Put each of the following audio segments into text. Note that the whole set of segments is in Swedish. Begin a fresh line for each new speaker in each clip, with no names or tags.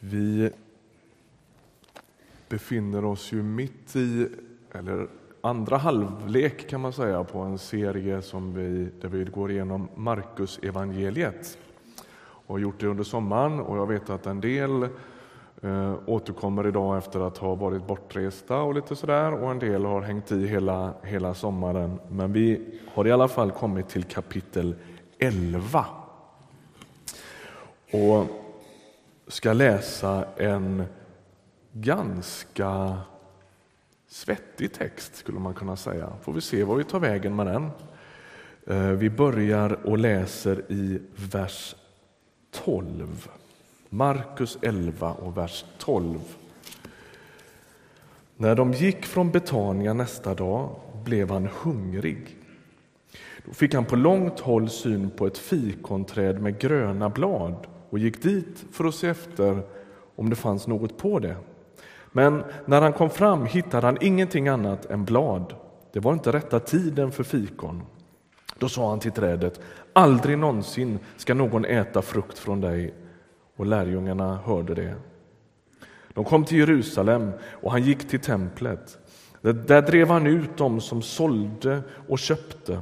Vi befinner oss ju mitt i, eller andra halvlek kan man säga, på en serie som vi, där vi går igenom Markus evangeliet och har gjort det under sommaren och jag vet att en del eh, återkommer idag efter att ha varit bortresta och lite sådär och en del har hängt i hela, hela sommaren. Men vi har i alla fall kommit till kapitel 11. Och ska läsa en ganska svettig text skulle man kunna säga. Får vi se var vi tar vägen med den. Eh, vi börjar och läser i vers 12. Markus 11 och vers 12. När de gick från Betania nästa dag blev han hungrig. Då fick han på långt håll syn på ett fikonträd med gröna blad och gick dit för att se efter om det fanns något på det. Men när han kom fram hittade han ingenting annat än blad. Det var inte rätta tiden för fikon. Då sa han till trädet, aldrig någonsin ska någon äta frukt från dig. Och lärjungarna hörde det. De kom till Jerusalem och han gick till templet. Där drev han ut dem som sålde och köpte.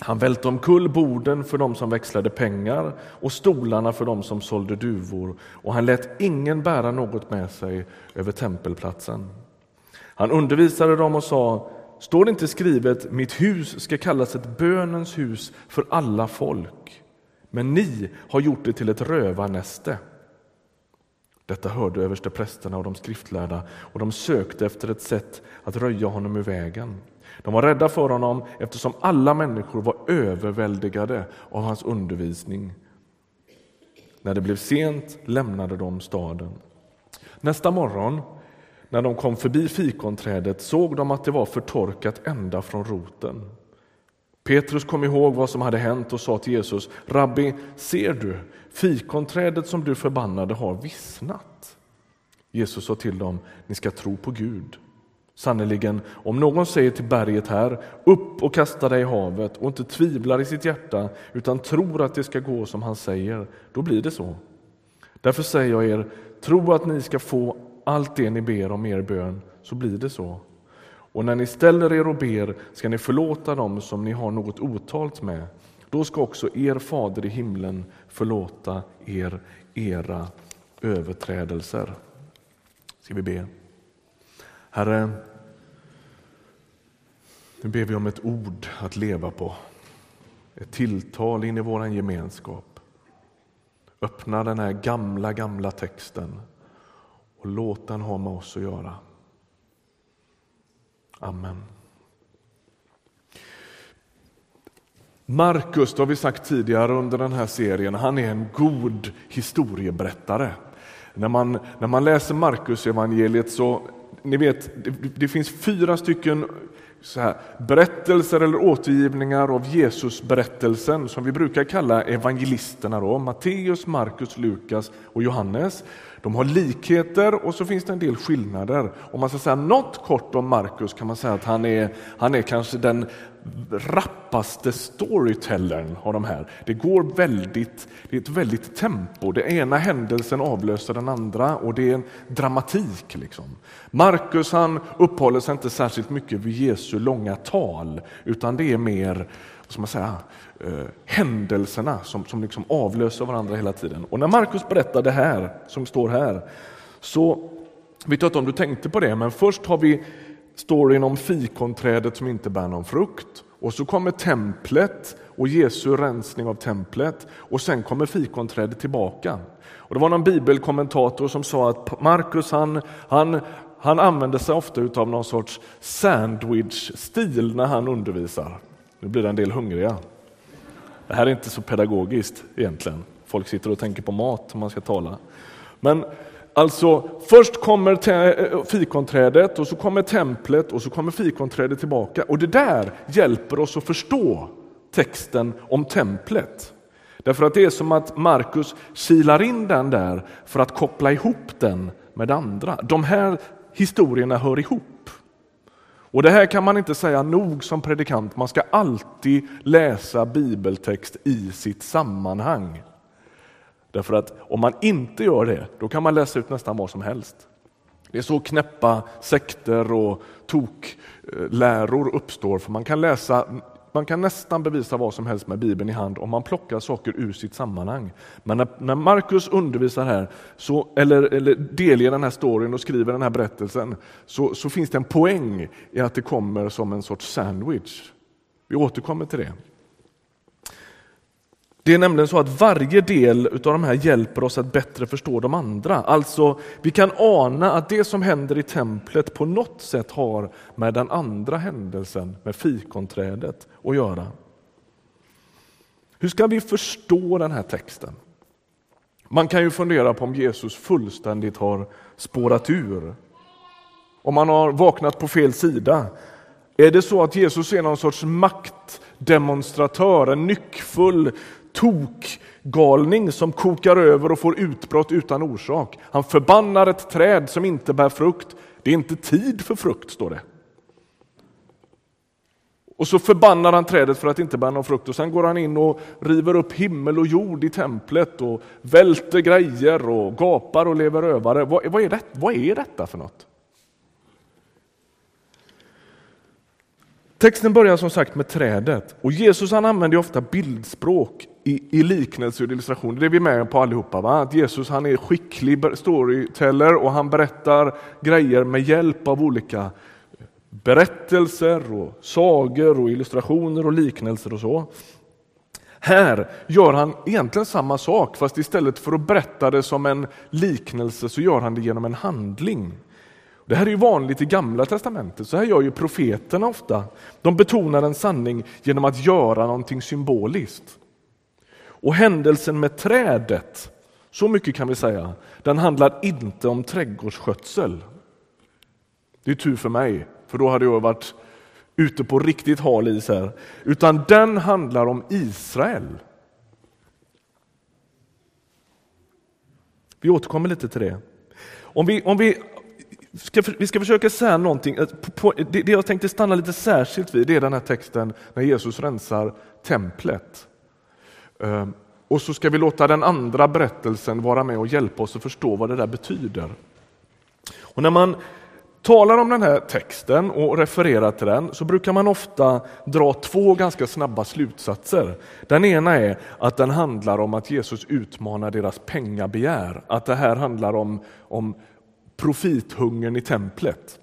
Han välte omkull borden för dem som växlade pengar och stolarna för dem som sålde duvor och han lät ingen bära något med sig över tempelplatsen. Han undervisade dem och sa Står det inte skrivet mitt hus ska kallas ett bönens hus för alla folk men ni har gjort det till ett rövarnäste. Detta hörde översteprästerna och de skriftlärda och de sökte efter ett sätt att röja honom ur vägen. De var rädda för honom eftersom alla människor var överväldigade av hans undervisning. När det blev sent lämnade de staden. Nästa morgon när de kom förbi fikonträdet såg de att det var förtorkat ända från roten. Petrus kom ihåg vad som hade hänt och sa till Jesus, Rabbi, ser du, fikonträdet som du förbannade har vissnat. Jesus sa till dem, ni ska tro på Gud. Sannerligen, om någon säger till berget här, upp och kasta dig i havet och inte tvivlar i sitt hjärta utan tror att det ska gå som han säger, då blir det så. Därför säger jag er, tro att ni ska få allt det ni ber om er bön, så blir det så. Och när ni ställer er och ber ska ni förlåta dem som ni har något otalt med. Då ska också er fader i himlen förlåta er era överträdelser. Ska vi be? Herre, nu ber vi om ett ord att leva på, ett tilltal in i vår gemenskap. Öppna den här gamla, gamla texten och låt den ha med oss att göra. Amen. Markus, det har vi sagt tidigare under den här serien, han är en god historieberättare. När man, när man läser Markus evangeliet så ni vet, det, det finns fyra stycken så här, berättelser eller återgivningar av Jesusberättelsen som vi brukar kalla evangelisterna. Då, Matteus, Markus, Lukas och Johannes. De har likheter och så finns det en del skillnader. Om man ska säga något kort om Markus kan man säga att han är, han är kanske den rappaste storytellern av de här. Det går väldigt, det är ett väldigt tempo. Den ena händelsen avlöser den andra och det är en dramatik. Liksom. Markus han uppehåller sig inte särskilt mycket vid Jesu långa tal utan det är mer vad man säga, eh, händelserna som, som liksom avlöser varandra hela tiden. Och när Markus berättar det här som står här så vet jag inte om du tänkte på det men först har vi storyn om fikonträdet som inte bär någon frukt. Och så kommer templet och Jesu rensning av templet och sen kommer fikonträdet tillbaka. Och det var någon bibelkommentator som sa att Markus han, han, han använder sig ofta av någon sorts sandwich-stil när han undervisar. Nu blir det en del hungriga. Det här är inte så pedagogiskt egentligen. Folk sitter och tänker på mat om man ska tala. Men Alltså, först kommer eh, fikonträdet och så kommer templet och så kommer fikonträdet tillbaka. Och det där hjälper oss att förstå texten om templet. Därför att det är som att Markus kilar in den där för att koppla ihop den med andra. De här historierna hör ihop. Och det här kan man inte säga nog som predikant. Man ska alltid läsa bibeltext i sitt sammanhang. Därför att om man inte gör det, då kan man läsa ut nästan vad som helst. Det är så knäppa sekter och tokläror uppstår, för man kan läsa man kan nästan bevisa vad som helst med Bibeln i hand om man plockar saker ur sitt sammanhang. Men när, när Markus undervisar här, så, eller, eller delger den här storyn och skriver den här berättelsen, så, så finns det en poäng i att det kommer som en sorts sandwich. Vi återkommer till det. Det är nämligen så att varje del av de här hjälper oss att bättre förstå de andra. Alltså, vi kan ana att det som händer i templet på något sätt har med den andra händelsen, med fikonträdet, att göra. Hur ska vi förstå den här texten? Man kan ju fundera på om Jesus fullständigt har spårat ur. Om han har vaknat på fel sida. Är det så att Jesus är någon sorts maktdemonstratör, en nyckfull tokgalning som kokar över och får utbrott utan orsak. Han förbannar ett träd som inte bär frukt. Det är inte tid för frukt, står det. Och så förbannar han trädet för att inte bära någon frukt och sen går han in och river upp himmel och jord i templet och välter grejer och gapar och lever rövare. Vad, vad, är, det, vad är detta för något? Texten börjar som sagt med trädet och Jesus han använder ofta bildspråk i, i liknelser och illustrationer. Det är vi med på allihopa. Va? Att Jesus han är skicklig storyteller och han berättar grejer med hjälp av olika berättelser och sagor och illustrationer och liknelser och så. Här gör han egentligen samma sak fast istället för att berätta det som en liknelse så gör han det genom en handling. Det här är ju vanligt i Gamla testamentet, så här gör ju profeterna ofta. De betonar en sanning genom att göra någonting symboliskt. Och händelsen med trädet, så mycket kan vi säga, den handlar inte om trädgårdsskötsel. Det är tur för mig, för då hade jag varit ute på riktigt hal is här. Utan den handlar om Israel. Vi återkommer lite till det. Om vi, om vi Ska, vi ska försöka säga någonting. Eh, det jag tänkte stanna lite särskilt vid det är den här texten när Jesus rensar templet. Ehm, och så ska vi låta den andra berättelsen vara med och hjälpa oss att förstå vad det där betyder. Och när man talar om den här texten och refererar till den så brukar man ofta dra två ganska snabba slutsatser. Den ena är att den handlar om att Jesus utmanar deras pengabegär. Att det här handlar om, om profithungern i templet.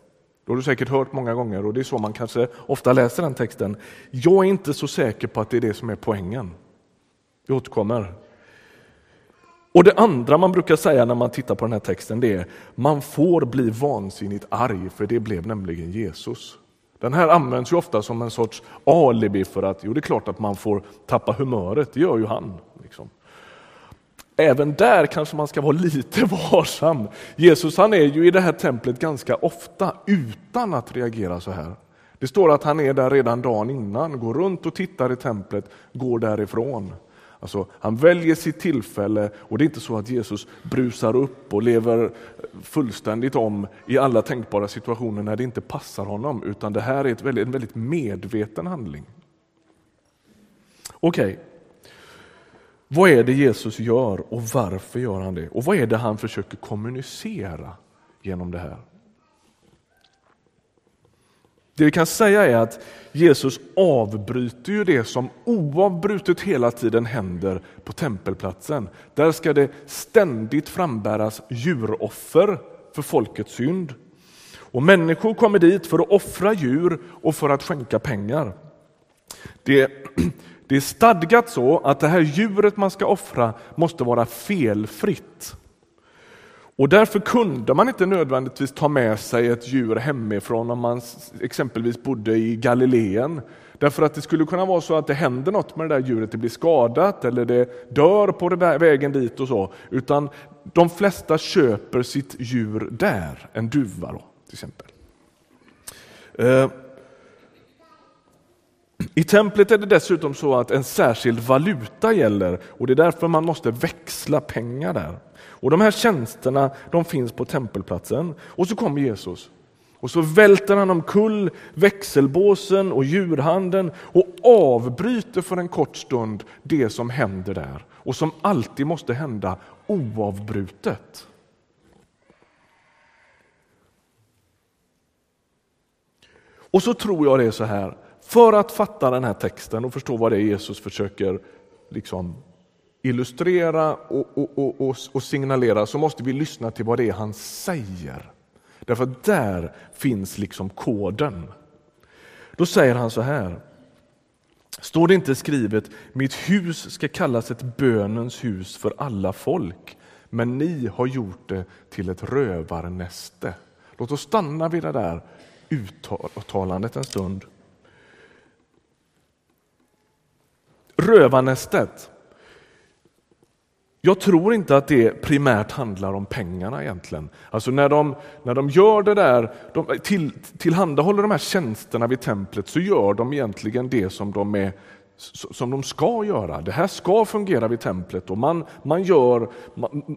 Det har du säkert hört många gånger och det är så man kanske ofta läser den texten. Jag är inte så säker på att det är det som är poängen. Vi återkommer. Och det andra man brukar säga när man tittar på den här texten det är man får bli vansinnigt arg för det blev nämligen Jesus. Den här används ju ofta som en sorts alibi för att jo, det är klart att man får tappa humöret, det gör ju han. Liksom. Även där kanske man ska vara lite varsam. Jesus han är ju i det här templet ganska ofta utan att reagera så här. Det står att han är där redan dagen innan, går runt och tittar i templet, går därifrån. Alltså, han väljer sitt tillfälle och det är inte så att Jesus brusar upp och lever fullständigt om i alla tänkbara situationer när det inte passar honom, utan det här är ett väldigt, en väldigt medveten handling. Okej, okay. Vad är det Jesus gör och varför gör han det? Och vad är det han försöker kommunicera genom det här? Det vi kan säga är att Jesus avbryter ju det som oavbrutet hela tiden händer på tempelplatsen. Där ska det ständigt frambäras djuroffer för folkets synd. Och människor kommer dit för att offra djur och för att skänka pengar. Det det är stadgat så att det här djuret man ska offra måste vara felfritt. Och därför kunde man inte nödvändigtvis ta med sig ett djur hemifrån om man exempelvis bodde i Galileen. Därför att det skulle kunna vara så att det händer något med det där djuret, det blir skadat eller det dör på vägen dit och så. Utan de flesta köper sitt djur där, en duva då, till exempel. Eh, I templet är det dessutom så att en särskild valuta gäller och det är därför man måste växla pengar där. Och De här tjänsterna de finns på tempelplatsen och så kommer Jesus. Och så välter han omkull växelbåsen och djurhandeln och avbryter för en kort stund det som händer där. och som alltid måste hända oavbrutet. Och så tror jag det är så här, för att fatta den här texten och förstå vad det är Jesus försöker liksom illustrera och, och, och, och, signalera så måste vi lyssna till vad det är han säger. Därför att där finns liksom koden. Då säger han så här. Står det inte skrivet, mitt hus ska kallas ett bönens hus för alla folk, men ni har gjort det till ett rövarnäste. Låt oss stanna vid det där uttalandet en stund. Rövarnästet. Jag tror inte att det primärt handlar om pengarna egentligen. Alltså när de, när de gör det där, de till, tillhandahåller de här tjänsterna vid templet så gör de egentligen det som de, är, som de ska göra. Det här ska fungera vid templet och man, man, gör,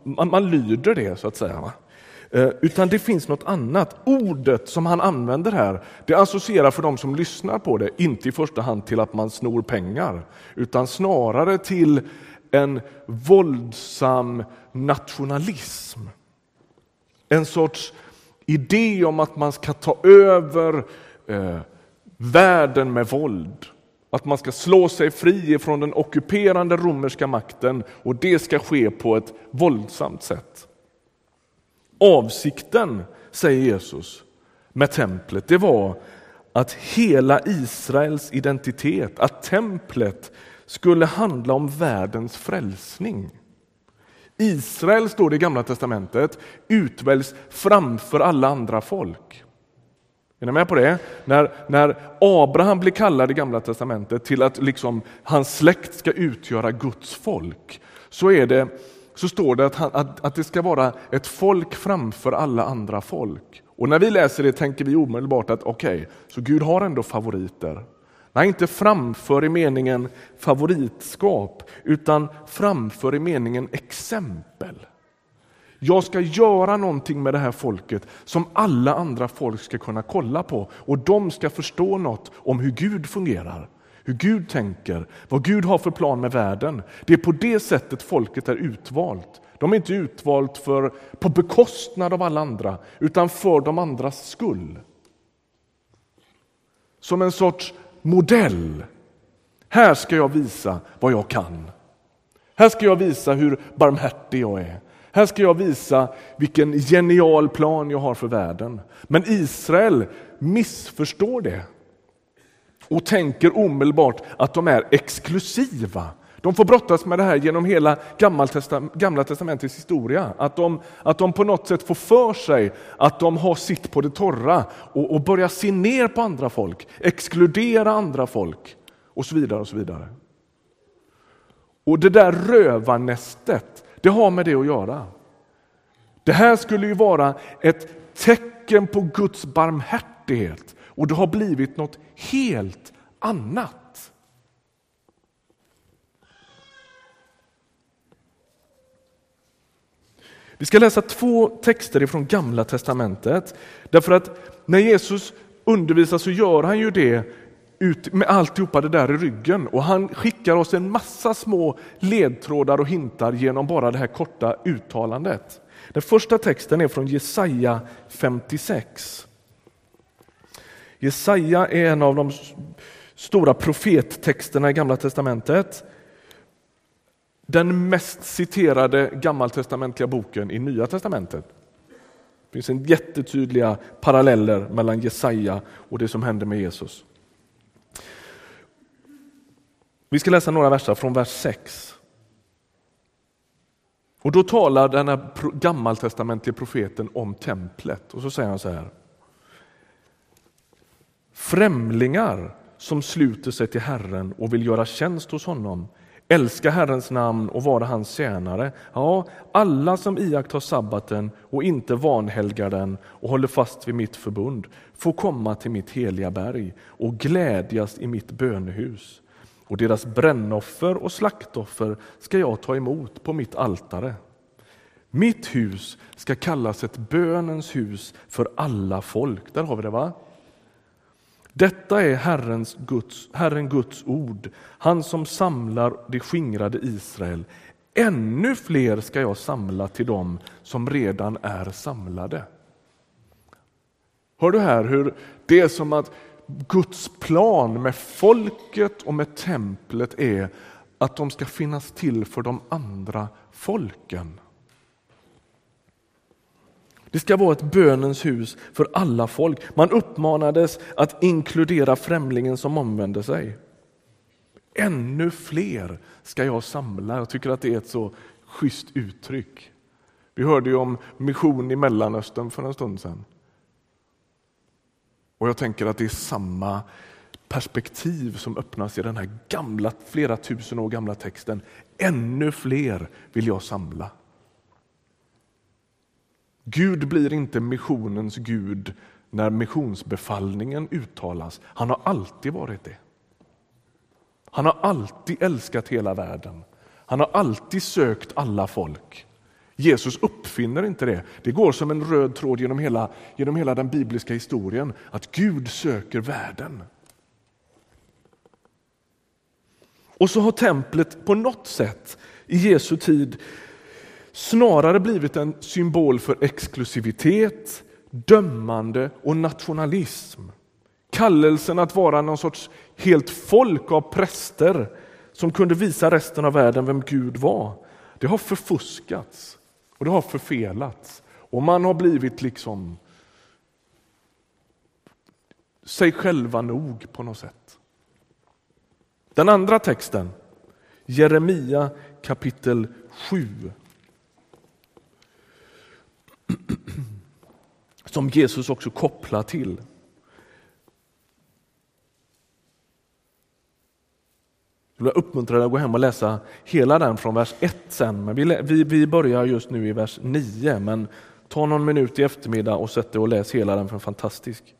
man, man lyder det så att säga. Eh, utan det finns något annat. Ordet som han använder här, det associerar för de som lyssnar på det, inte i första hand till att man snor pengar, utan snarare till en våldsam nationalism. En sorts idé om att man ska ta över eh, världen med våld. Att man ska slå sig fri från den ockuperande romerska makten och det ska ske på ett våldsamt sätt. Avsikten, säger Jesus, med templet, det var att hela Israels identitet, att templet skulle handla om världens frälsning. Israel, står det i Gamla testamentet, utväljs framför alla andra folk. Är ni med på det? När, när Abraham blir kallad i Gamla testamentet till att liksom hans släkt ska utgöra Guds folk, så, är det, så står det att, han, att, att det ska vara ett folk framför alla andra folk. Och när vi läser det tänker vi omedelbart att okej, okay, så Gud har ändå favoriter. Nej, inte framför i meningen favoritskap, utan framför i meningen exempel. Jag ska göra någonting med det här folket som alla andra folk ska kunna kolla på och de ska förstå något om hur Gud fungerar, hur Gud tänker, vad Gud har för plan med världen. Det är på det sättet folket är utvalt. De är inte utvalt för, på bekostnad av alla andra, utan för de andras skull. Som en sorts modell. Här ska jag visa vad jag kan. Här ska jag visa hur barmhärtig jag är. Här ska jag visa vilken genial plan jag har för världen. Men Israel missförstår det och tänker omedelbart att de är exklusiva. De får brottas med det här genom hela Gamla testamentets historia. Att de, att de på något sätt får för sig att de har sitt på det torra och, och börjar se ner på andra folk, exkludera andra folk och så vidare. Och så vidare. Och det där rövarnästet, det har med det att göra. Det här skulle ju vara ett tecken på Guds barmhärtighet och det har blivit något helt annat. Vi ska läsa två texter från Gamla testamentet. Därför att när Jesus undervisar så gör han ju det ut med alltihopa det där i ryggen och han skickar oss en massa små ledtrådar och hintar genom bara det här korta uttalandet. Den första texten är från Jesaja 56. Jesaja är en av de stora profettexterna i Gamla testamentet den mest citerade gammaltestamentliga boken i Nya testamentet. Det finns en jättetydliga paralleller mellan Jesaja och det som hände med Jesus. Vi ska läsa några verser från vers 6. Och då talar den här gammaltestamentliga profeten om templet och så säger han så här. Främlingar som sluter sig till Herren och vill göra tjänst hos honom älska Herrens namn och vara hans tjänare. Ja, alla som iakttar sabbaten och inte vanhelgar den och håller fast vid mitt förbund får komma till mitt heliga berg och glädjas i mitt bönehus. Och deras brännoffer och slaktoffer ska jag ta emot på mitt altare. Mitt hus ska kallas ett bönens hus för alla folk. Där har vi det va? Detta är Herrens Guds, Herren Guds ord, han som samlar det skingrade Israel. Ännu fler ska jag samla till dem som redan är samlade. Hör du här hur det är som att Guds plan med folket och med templet är att de ska finnas till för de andra folken. Det ska vara ett bönens hus för alla folk. Man uppmanades att inkludera främlingen som omvände sig. Ännu fler ska jag samla. Jag tycker att det är ett så schysst uttryck. Vi hörde ju om mission i Mellanöstern för en stund sedan. Och jag tänker att det är samma perspektiv som öppnas i den här gamla, flera tusen år gamla texten. Ännu fler vill jag samla. Gud blir inte missionens Gud när missionsbefallningen uttalas. Han har alltid varit det. Han har alltid älskat hela världen. Han har alltid sökt alla folk. Jesus uppfinner inte det. Det går som en röd tråd genom hela, genom hela den bibliska historien att Gud söker världen. Och så har templet på något sätt i Jesu tid snarare blivit en symbol för exklusivitet, dömande och nationalism. Kallelsen att vara någon sorts helt folk av präster som kunde visa resten av världen vem Gud var. Det har förfuskats och det har förfelats och man har blivit liksom sig själva nog på något sätt. Den andra texten, Jeremia kapitel 7. Som Jesus också kopplar till. Jag vill uppmuntra dig att gå hem och läsa hela den från vers 1 sen. Men vi, vi, vi börjar just nu i vers 9, men ta någon minut i eftermiddag och sätt dig och läs hela den, för den är fantastisk.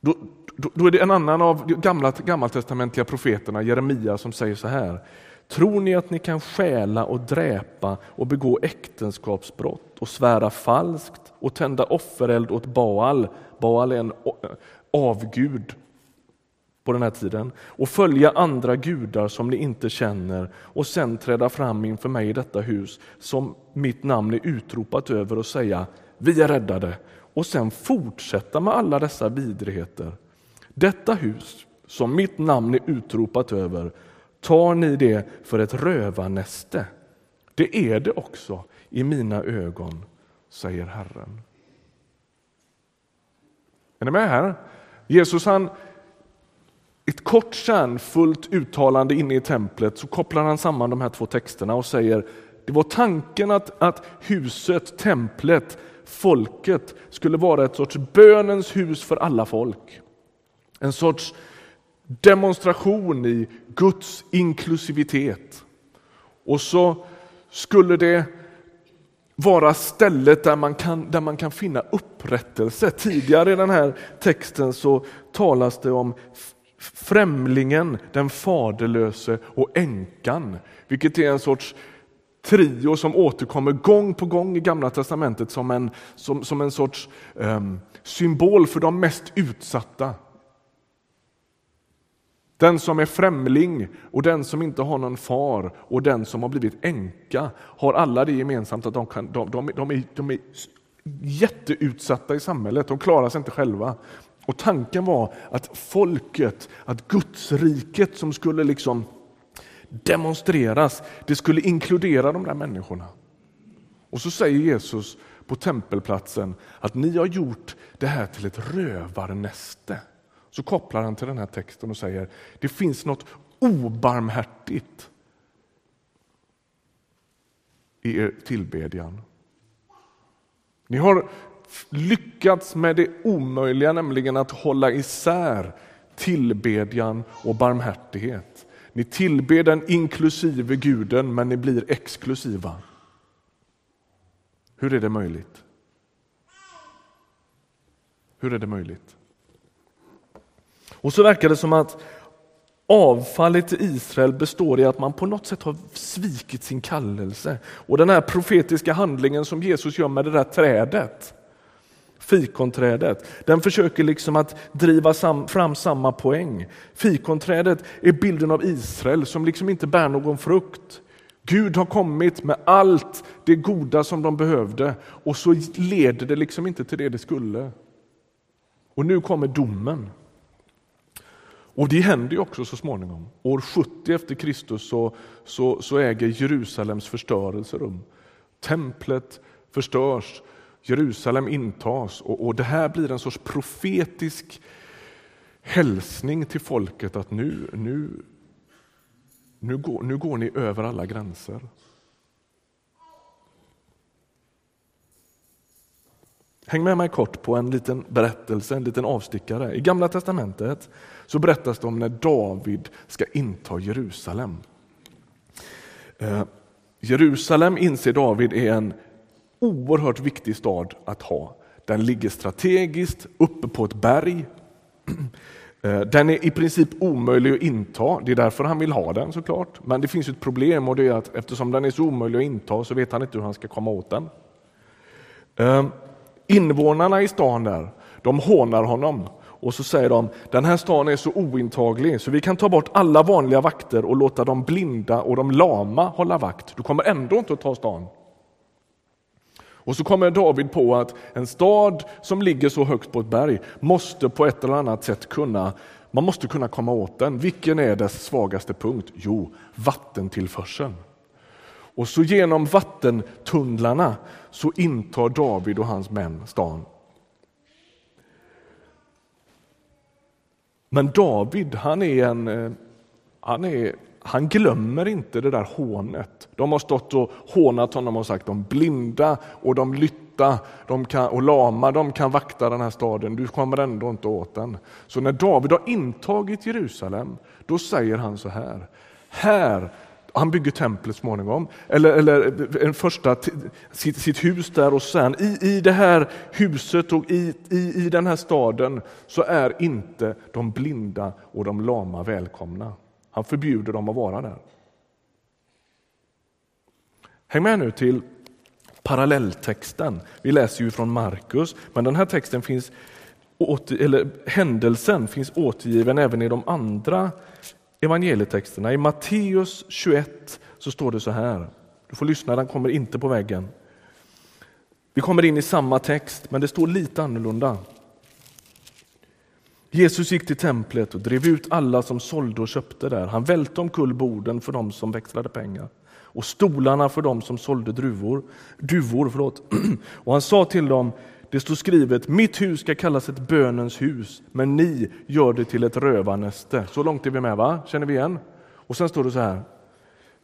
Då, då, då är det en annan av de gamla, gammaltestamentliga profeterna, Jeremia, som säger så här. Tror ni att ni kan stjäla och dräpa och begå äktenskapsbrott och svära falskt och tända offereld åt Baal? Baal är en eh, avgud på den här tiden och följa andra gudar som ni inte känner och sen träda fram inför mig i detta hus som mitt namn är utropat över och säga vi är räddade och sen fortsätta med alla dessa vidrigheter. Detta hus som mitt namn är utropat över tar ni det för ett rövarnäste. Det är det också i mina ögon, säger Herren. Är ni med här? Jesus han ett kort kärnfullt uttalande inne i templet så kopplar han samman de här två texterna och säger det var tanken att, att huset, templet, folket skulle vara ett sorts bönens hus för alla folk. En sorts demonstration i Guds inklusivitet. Och så skulle det vara stället där man kan, där man kan finna upprättelse. Tidigare i den här texten så talas det om främlingen, den faderlöse och änkan, vilket är en sorts trio som återkommer gång på gång i Gamla testamentet som en, som, som en sorts um, symbol för de mest utsatta. Den som är främling och den som inte har någon far och den som har blivit änka har alla det gemensamt att de, kan, de, de, de, är, de är jätteutsatta i samhället, de klarar sig inte själva. Och tanken var att folket, att Gudsriket som skulle liksom demonstreras, det skulle inkludera de där människorna. Och så säger Jesus på tempelplatsen att ni har gjort det här till ett rövarnäste. Så kopplar han till den här texten och säger det finns något obarmhärtigt i er tillbedjan. Ni har lyckats med det omöjliga, nämligen att hålla isär tillbedjan och barmhärtighet. Ni tillber den inklusive guden, men ni blir exklusiva. Hur är det möjligt? Hur är det möjligt? Och så verkar det som att avfallet i Israel består i att man på något sätt har svikit sin kallelse. Och den här profetiska handlingen som Jesus gör med det där trädet Fikonträdet, den försöker liksom att driva fram samma poäng. Fikonträdet är bilden av Israel som liksom inte bär någon frukt. Gud har kommit med allt det goda som de behövde och så leder det liksom inte till det det skulle. Och nu kommer domen. Och det händer ju också så småningom. År 70 efter Kristus så, så, så äger Jerusalems förstörelse rum. Templet förstörs, Jerusalem intas och, och det här blir en sorts profetisk hälsning till folket att nu, nu, nu, går, nu går ni över alla gränser. Häng med mig kort på en liten berättelse, en liten avstickare. I Gamla testamentet så berättas det om när David ska inta Jerusalem. Eh, Jerusalem inser David är en oerhört viktig stad att ha. Den ligger strategiskt uppe på ett berg. Eh, den är i princip omöjlig att inta, det är därför han vill ha den såklart. Men det finns ett problem och det är att eftersom den är så omöjlig att inta så vet han inte hur han ska komma åt den. Eh, Invånarna i stan där, de hånar honom och så säger de den här stan är så ointaglig så vi kan ta bort alla vanliga vakter och låta de blinda och de lama hålla vakt. Du kommer ändå inte att ta stan. Och så kommer David på att en stad som ligger så högt på ett berg måste på ett eller annat sätt kunna, man måste kunna komma åt den. Vilken är dess svagaste punkt? Jo, vattentillförseln. Och så genom vattentunnlarna så intar David och hans män stan. Men David, han är en, eh, han är han glömmer inte det där hånet. De har stått och hånat honom och sagt de blinda och de lytta de kan, och lama de kan vakta den här staden, du kommer ändå inte åt den. Så när David har intagit Jerusalem, då säger han så här. Här han bygger templet småningom, eller, eller en första, sitt, sitt hus där och sen i, i det här huset och i, i, i den här staden så är inte de blinda och de lama välkomna. Han förbjuder dem att vara där. Häng med nu till parallelltexten. Vi läser ju från Markus, men den här texten finns eller händelsen finns återgiven även i de andra evangelietexterna. I Matteus 21 så står det så här. Du får lyssna, den kommer inte på väggen. Vi kommer in i samma text, men det står lite annorlunda. Jesus gick till templet och drev ut alla som sålde och köpte där. Han välte omkull borden för dem som växlade pengar och stolarna för dem som sålde druvor, duvor. Förlåt. Och han sa till dem, det står skrivet, mitt hus ska kallas ett bönens hus, men ni gör det till ett rövarnäste. Så långt är vi med, va? Känner vi igen? Och sen står det så här,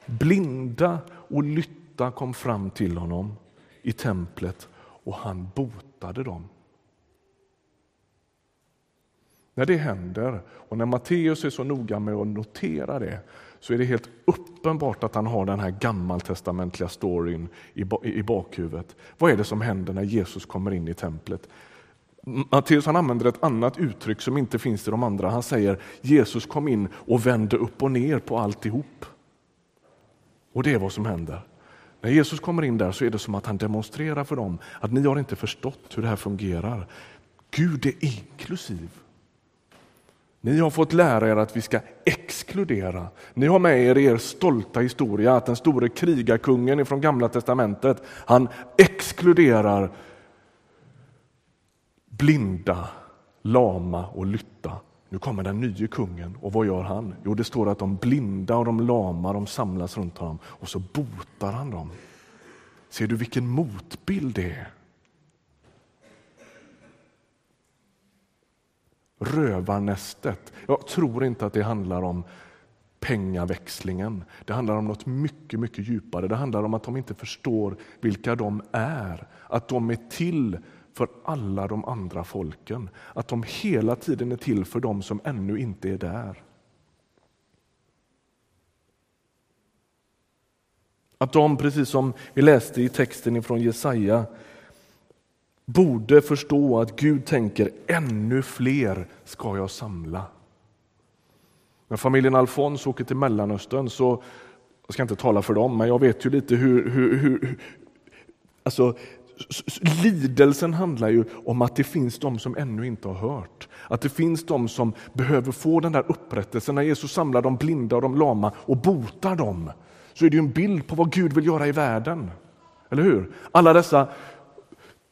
blinda och lytta kom fram till honom i templet och han botade dem. När det händer och när Matteus är så noga med att notera det så är det helt uppenbart att han har den här gammaltestamentliga storyn i bakhuvudet. Vad är det som händer när Jesus kommer in i templet? Matteus han använder ett annat uttryck som inte finns i de andra. Han säger Jesus kom in och vände upp och ner på alltihop. Och det är vad som händer. När Jesus kommer in där så är det som att han demonstrerar för dem att ni har inte förstått hur det här fungerar. Gud är inklusiv. Ni har fått lära er att vi ska exkludera. Ni har med er er stolta historia att den store krigarkungen från Gamla testamentet, han exkluderar blinda, lama och lytta. Nu kommer den nye kungen och vad gör han? Jo, det står att de blinda och de lama de samlas runt honom och så botar han dem. Ser du vilken motbild det är? Rövarnästet. Jag tror inte att det handlar om pengaväxlingen. Det handlar om något mycket, mycket djupare. Det handlar om att de inte förstår vilka de är. Att de är till för alla de andra folken. Att de hela tiden är till för dem som ännu inte är där. Att de, precis som vi läste i texten från Jesaja, borde förstå att Gud tänker ännu fler ska jag samla. När familjen Alfons åker till Mellanöstern så, jag ska inte tala för dem, men jag vet ju lite hur, hur, hur alltså, lidelsen handlar ju om att det finns de som ännu inte har hört. Att det finns de som behöver få den där upprättelsen. När Jesus samlar de blinda och de lama och botar dem så är det ju en bild på vad Gud vill göra i världen. Eller hur? Alla dessa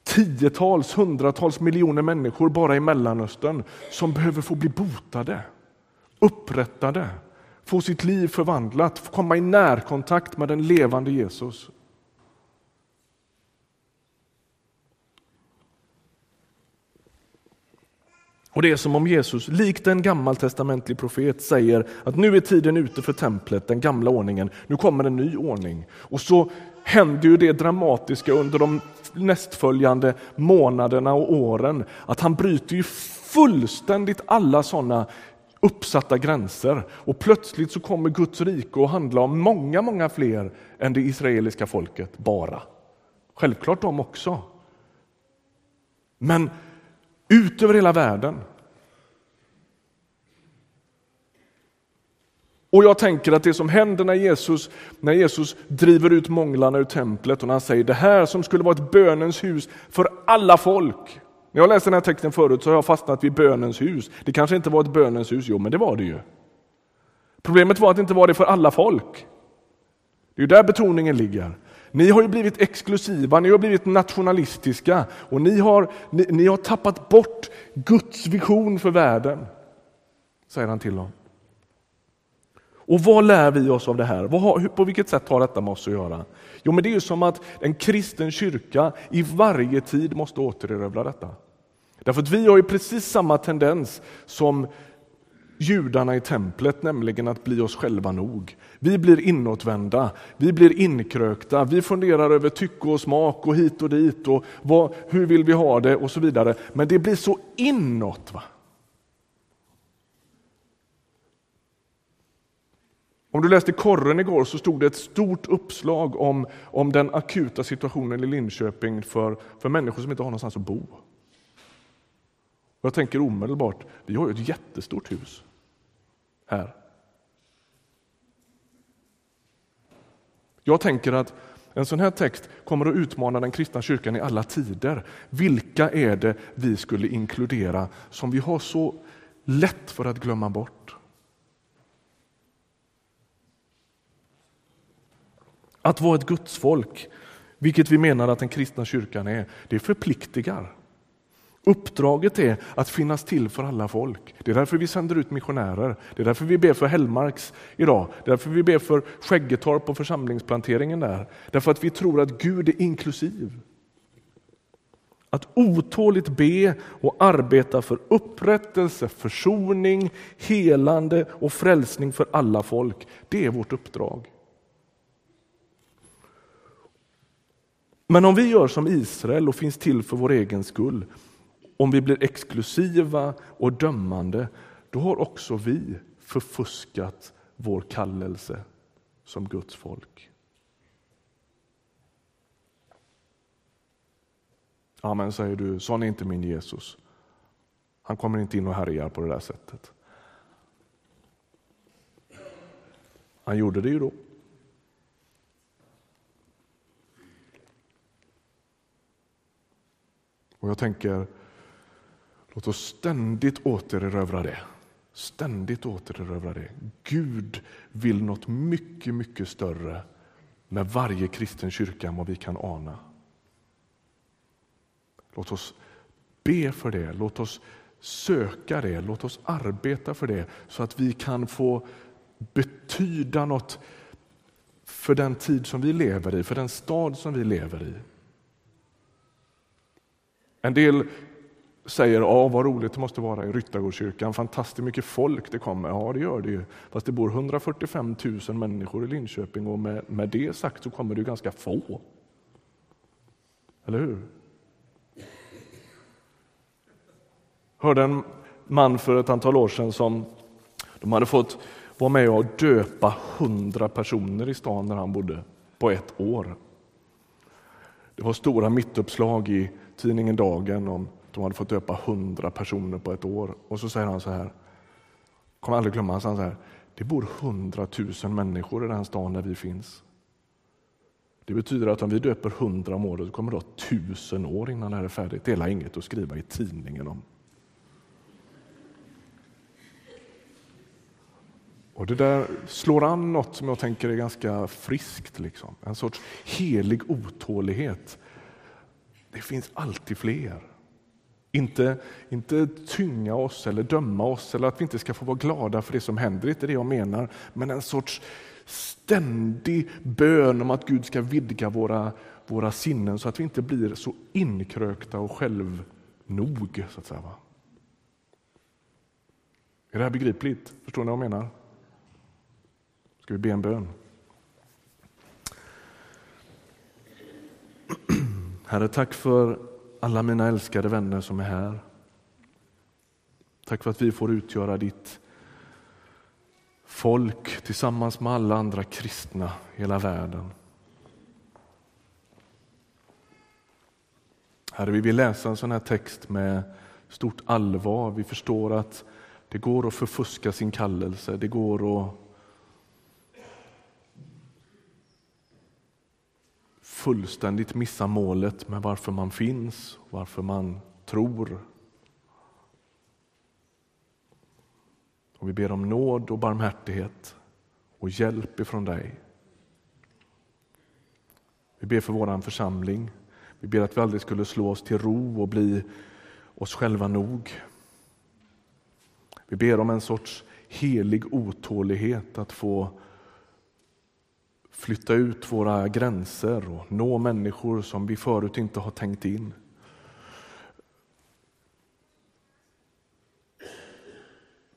tiotals, hundratals miljoner människor bara i Mellanöstern som behöver få bli botade, upprättade, få sitt liv förvandlat, få komma i närkontakt med den levande Jesus. Och Det är som om Jesus, likt en gammaltestamentlig profet, säger att nu är tiden ute för templet, den gamla ordningen, nu kommer en ny ordning. Och så händer ju det dramatiska under de nästföljande månaderna och åren, att han bryter ju fullständigt alla sådana uppsatta gränser och plötsligt så kommer Guds rike att handla om många, många fler än det israeliska folket bara. Självklart de också. Men ut över hela världen. Och jag tänker att det som händer när Jesus, när Jesus driver ut månglarna ur templet och när han säger det här som skulle vara ett bönens hus för alla folk. När jag läste den här texten förut så har jag fastnat vid bönens hus. Det kanske inte var ett bönens hus, jo men det var det ju. Problemet var att det inte var det för alla folk. Det är där betoningen ligger. Ni har ju blivit exklusiva, ni har blivit nationalistiska och ni har, ni, ni har tappat bort Guds vision för världen, säger han till dem. Och vad lär vi oss av det här? På vilket sätt har detta med oss att göra? Jo, men det är som att en kristen kyrka i varje tid måste återerövra detta. Därför att vi har ju precis samma tendens som judarna i templet, nämligen att bli oss själva nog. Vi blir inåtvända, vi blir inkrökta, vi funderar över tycke och smak och hit och dit och vad, hur vill vi ha det och så vidare. Men det blir så inåt. Va? Om du läste Korren igår så stod det ett stort uppslag om, om den akuta situationen i Linköping för, för människor som inte har någonstans att bo. Jag tänker omedelbart, vi har ju ett jättestort hus här. Jag tänker att en sån här text kommer att utmana den kristna kyrkan i alla tider. Vilka är det vi skulle inkludera som vi har så lätt för att glömma bort? Att vara ett gudsfolk, vilket vi menar att den kristna kyrkan är, det förpliktigar. Uppdraget är att finnas till för alla folk. Det är därför vi sänder ut missionärer. Det är därför vi ber för Hellmarks idag. Det är därför vi ber för Skäggetorp och församlingsplanteringen där. Därför att vi tror att Gud är inklusiv. Att otåligt be och arbeta för upprättelse, försoning, helande och frälsning för alla folk. Det är vårt uppdrag. Men om vi gör som Israel och finns till för vår egen skull, om vi blir exklusiva och dömande, då har också vi förfuskat vår kallelse som Guds folk. Amen, säger du, sån är inte min Jesus. Han kommer inte in och härjar på det där sättet. Han gjorde det ju då. Och jag tänker, låt oss ständigt återerövra det. Ständigt återerövra det. Gud vill något mycket, mycket större med varje kristen kyrka än vad vi kan ana. Låt oss be för det, låt oss söka det, låt oss arbeta för det så att vi kan få betyda något för den tid som vi lever i, för den stad som vi lever i. En del säger ja, vad roligt det måste vara i Ryttargårdskyrkan, fantastiskt mycket folk det kommer. Ja, det gör det ju. Fast det bor 145 000 människor i Linköping och med, med det sagt så kommer det ganska få. Eller hur? hörde en man för ett antal år sedan som de hade fått vara med och döpa hundra personer i stan där han bodde på ett år. Det var stora mittuppslag i tidningen Dagen om att de hade fått döpa hundra personer på ett år. Och så säger han så här, kommer aldrig glömma, han så här, det bor hundratusen människor i den stan där vi finns. Det betyder att om vi döper hundra om året kommer det att tusen år innan det här är färdigt. Det är inget att skriva i tidningen om. Och Det där slår an något som jag tänker är ganska friskt. Liksom. En sorts helig otålighet. Det finns alltid fler. Inte, inte tynga oss eller döma oss eller att vi inte ska få vara glada för det som händer, inte det jag menar. Men en sorts ständig bön om att Gud ska vidga våra, våra sinnen så att vi inte blir så inkrökta och självnog. Så att säga, va? Är det här begripligt? Förstår ni vad jag menar? Ska vi be en bön? Herre, tack för alla mina älskade vänner som är här. Tack för att vi får utgöra ditt folk tillsammans med alla andra kristna i hela världen. Herre, vi vill läsa en sån här text med stort allvar. Vi förstår att det går att förfuska sin kallelse. Det går att fullständigt missa målet med varför man finns, varför man tror. Och vi ber om nåd och barmhärtighet och hjälp ifrån dig. Vi ber för vår församling. Vi ber att vi aldrig skulle slå oss till ro och bli oss själva nog. Vi ber om en sorts helig otålighet att få flytta ut våra gränser och nå människor som vi förut inte har tänkt in.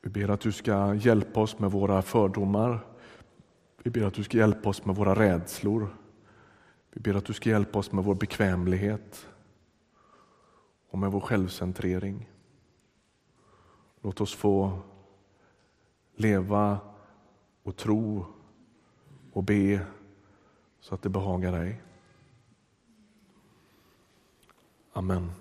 Vi ber att du ska hjälpa oss med våra fördomar. Vi ber att du ska hjälpa oss med våra rädslor. Vi ber att du ska hjälpa oss med vår bekvämlighet och med vår självcentrering. Låt oss få leva och tro och be så att det behagar dig. Amen.